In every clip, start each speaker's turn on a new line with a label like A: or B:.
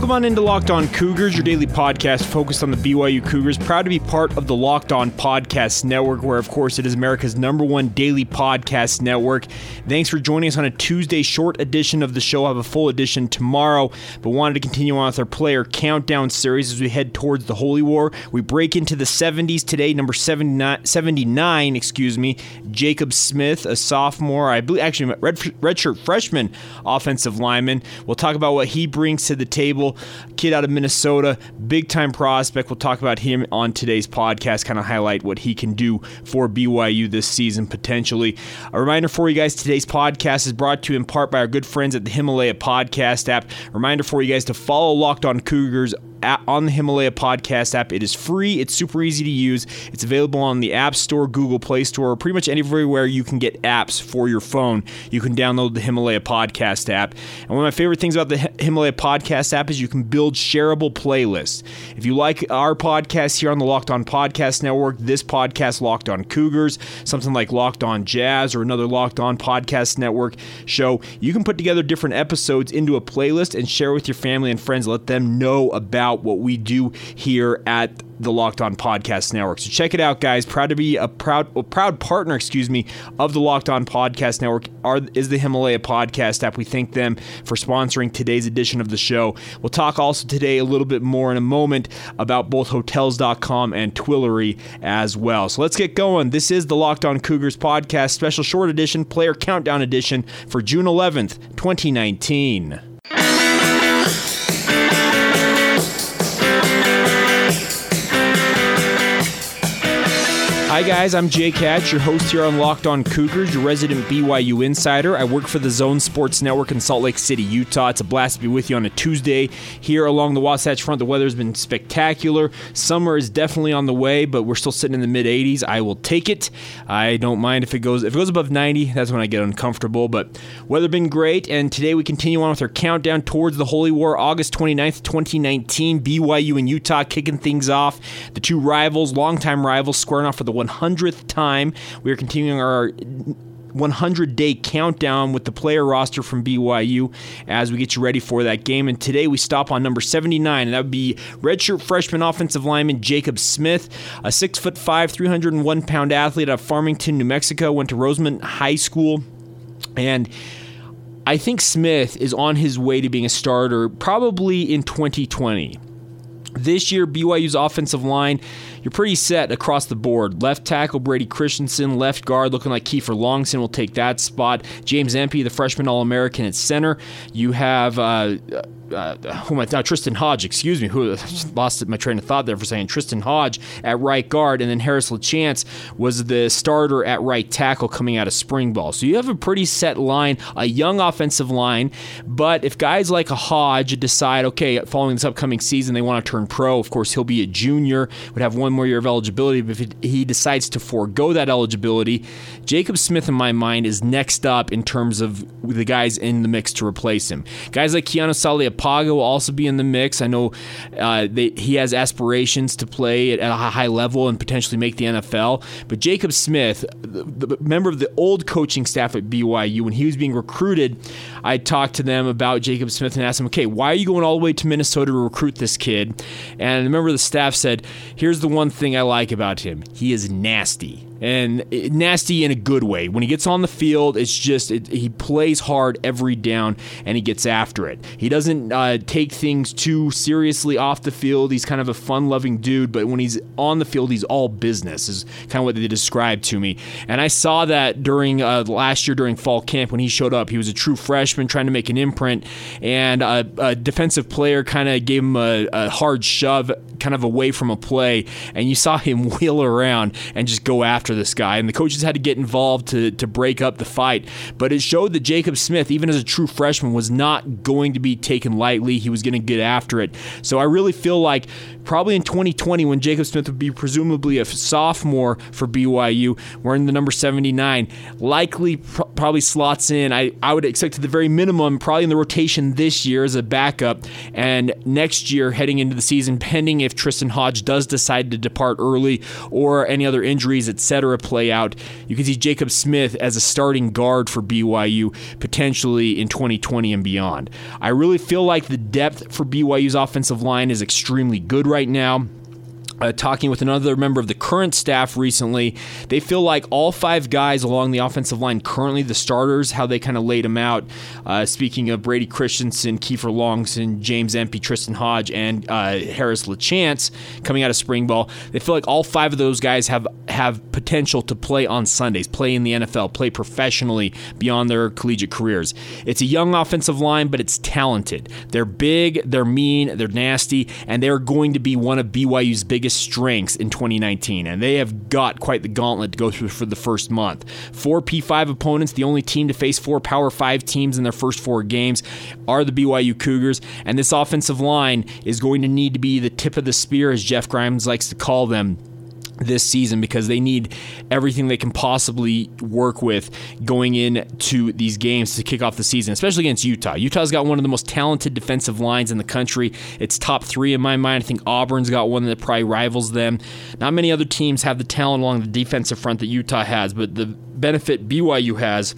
A: Welcome on into Locked On Cougars, your daily podcast focused on the BYU Cougars. Proud to be part of the Locked On Podcast Network, where, of course, it is America's number one daily podcast network. Thanks for joining us on a Tuesday short edition of the show. I'll have a full edition tomorrow, but wanted to continue on with our player countdown series as we head towards the Holy War. We break into the 70s today, number 79, 79 excuse me, Jacob Smith, a sophomore, I believe, actually, red, redshirt freshman offensive lineman. We'll talk about what he brings to the table Kid out of Minnesota, big time prospect. We'll talk about him on today's podcast, kind of highlight what he can do for BYU this season potentially. A reminder for you guys today's podcast is brought to you in part by our good friends at the Himalaya Podcast app. Reminder for you guys to follow Locked On Cougars on the Himalaya Podcast app. It is free, it's super easy to use. It's available on the App Store, Google Play Store, pretty much anywhere you can get apps for your phone. You can download the Himalaya Podcast app. And one of my favorite things about the Himalaya Podcast app is you can build shareable playlists. If you like our podcast here on the Locked On Podcast Network, this podcast, Locked On Cougars, something like Locked On Jazz, or another Locked On Podcast Network show, you can put together different episodes into a playlist and share with your family and friends. Let them know about what we do here at the Locked On Podcast Network. So check it out, guys. Proud to be a proud a proud partner, excuse me, of the Locked On Podcast Network are, is the Himalaya Podcast app. We thank them for sponsoring today's edition of the show. We'll talk also today a little bit more in a moment about both Hotels.com and Twillory as well. So let's get going. This is the Locked On Cougars Podcast, special short edition, player countdown edition for June 11th, 2019. Hi, guys. I'm Jay Hatch, your host here on Locked On Cougars, your resident BYU insider. I work for the Zone Sports Network in Salt Lake City, Utah. It's a blast to be with you on a Tuesday here along the Wasatch Front. The weather's been spectacular. Summer is definitely on the way, but we're still sitting in the mid 80s. I will take it. I don't mind if it goes if it goes above 90. That's when I get uncomfortable. But weather been great, and today we continue on with our countdown towards the Holy War, August 29th, 2019. BYU and Utah kicking things off. The two rivals, longtime rivals, squaring off for the 100th time. We are continuing our 100 day countdown with the player roster from BYU as we get you ready for that game. And today we stop on number 79, and that would be redshirt freshman offensive lineman Jacob Smith, a six foot five, 301 pound athlete out of Farmington, New Mexico. Went to Rosemount High School, and I think Smith is on his way to being a starter probably in 2020. This year, BYU's offensive line you're pretty set across the board. Left tackle Brady Christensen, left guard looking like Kieffer Longson will take that spot. James Empey, the freshman All American at center. You have uh, uh, who am I now? Tristan Hodge, excuse me, who lost my train of thought there for saying Tristan Hodge at right guard, and then Harris LaChance was the starter at right tackle coming out of spring ball. So you have a pretty set line, a young offensive line. But if guys like a Hodge decide, okay, following this upcoming season, they want to turn pro, of course, he'll be a junior, would have one more year of eligibility. But if he decides to forego that eligibility, Jacob Smith, in my mind, is next up in terms of the guys in the mix to replace him. Guys like Keanu Salia Paga will also be in the mix. I know uh, they, he has aspirations to play at, a high level and potentially make the NFL. But Jacob Smith, the, the member of the old coaching staff at BYU, when he was being recruited, I talked to them about Jacob Smith and asked them, okay, why are you going all the way to Minnesota to recruit this kid? And a member of the staff said, here's the one thing I like about him he is nasty and nasty in a good way. When he gets on the field, it's just it, he plays hard every down and he gets after it. He doesn't uh, take things too seriously off the field. He's kind of a fun-loving dude, but when he's on the field, he's all business. Is kind of what they described to me. And I saw that during uh, last year during fall camp when he showed up. He was a true freshman trying to make an imprint, and a, a defensive player kind of gave him a, a hard shove, kind of away from a play, and you saw him wheel around and just go after this guy. And the coaches had to get involved to, to break up the fight. But it showed that Jacob Smith, even as a true freshman, was not going to be taken lightly. He was going to get after it. So I really feel like probably in 2020, when Jacob Smith would be presumably a sophomore for BYU, wearing the number 79, likely pr- probably slots in. I, I would expect at the very minimum, probably in the rotation this year as a backup, and next year heading into the season, pending if Tristan Hodge does decide to depart early or any other injuries, etc., play out. You can see Jacob Smith as a starting guard for BYU potentially in 2020 and beyond. I really feel like the depth for BYU's offensive line is extremely good right now uh, talking with another member of the current staff recently, they feel like all five guys along the offensive line, currently the starters, how they kind of laid them out. Uh, speaking of Brady Christensen, Kieffer Longson, James Empey, Tristan Hodge, and uh, Harris LaChance coming out of spring ball, they feel like all five of those guys have have potential to play on Sundays, play in the NFL, play professionally beyond their collegiate careers. It's a young offensive line, but it's talented. They're big, they're mean, they're nasty, and they're going to be one of BYU's biggest biggest strengths in 2019, and they have got quite the gauntlet to go through for the first month. Four P5 opponents, the only team to face four Power 5 teams in their first four games, are the BYU Cougars, and this offensive line is going to need to be the tip of the spear, as Jeff Grimes likes to call them this season because they need everything they can possibly work with going into these games to kick off the season, especially against Utah. Utah's got one of the most talented defensive lines in the country. It's top three in my mind. I think Auburn's got one that probably rivals them. Not many other teams have the talent along the defensive front that Utah has, but the benefit BYU has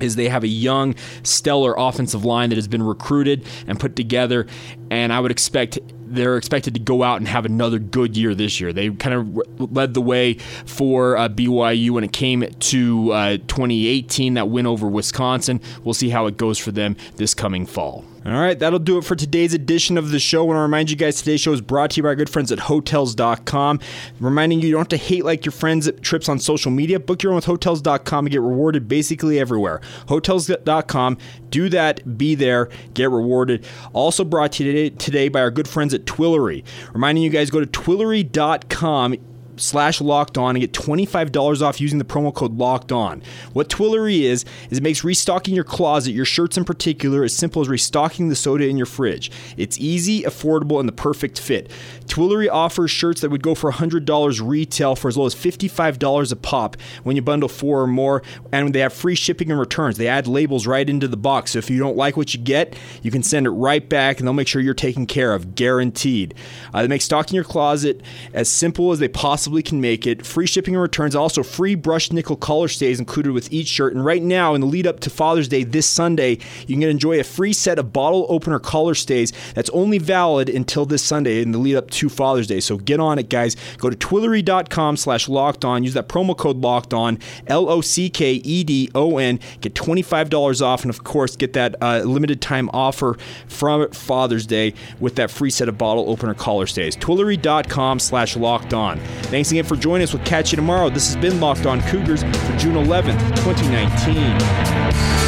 A: is they have a young, stellar offensive line that has been recruited and put together, and I would expect they're expected to go out and have another good year this year. They kind of led the way for uh, BYU when it came to uh, 2018, that win over Wisconsin. We'll see how it goes for them this coming fall. All right, that'll do it for today's edition of the show. I want to remind you guys today's show is brought to you by our good friends at Hotels.com. Reminding you, you don't have to hate like your friends at trips on social media. Book your own with Hotels.com and get rewarded basically everywhere. Hotels.com, do that, be there, get rewarded. Also brought to you today, today by our good friends at Twillory. Reminding you guys, go to Twillory.com slash locked on and get $25 off using the promo code locked on. What Twillory is, is it makes restocking your closet, your shirts in particular, as simple as restocking the soda in your fridge. It's easy, affordable, and the perfect fit. Twillory offers shirts that would go for $100 retail for as low as $55 a pop when you bundle four or more, and they have free shipping and returns. They add labels right into the box, so if you don't like what you get, you can send it right back and they'll make sure you're taken care of, guaranteed. Uh, they make stocking your closet as simple as they possibly possibly can make it. Free shipping and returns, also free brushed nickel collar stays included with each shirt. And right now, in the lead up to Father's Day this Sunday, you can enjoy a free set of bottle opener collar stays that's only valid until this Sunday in the lead up to Father's Day. So get on it, guys. Go to twillory.com slash locked on. Use that promo code locked on, L O C K E D O N. Get $25 off, and of course, get that uh, limited time offer from Father's Day with that free set of bottle opener collar stays. Twillory.com slash locked on. Again for joining us. We'll catch you tomorrow. This has been Locked On Cougars for June 11th, 2019.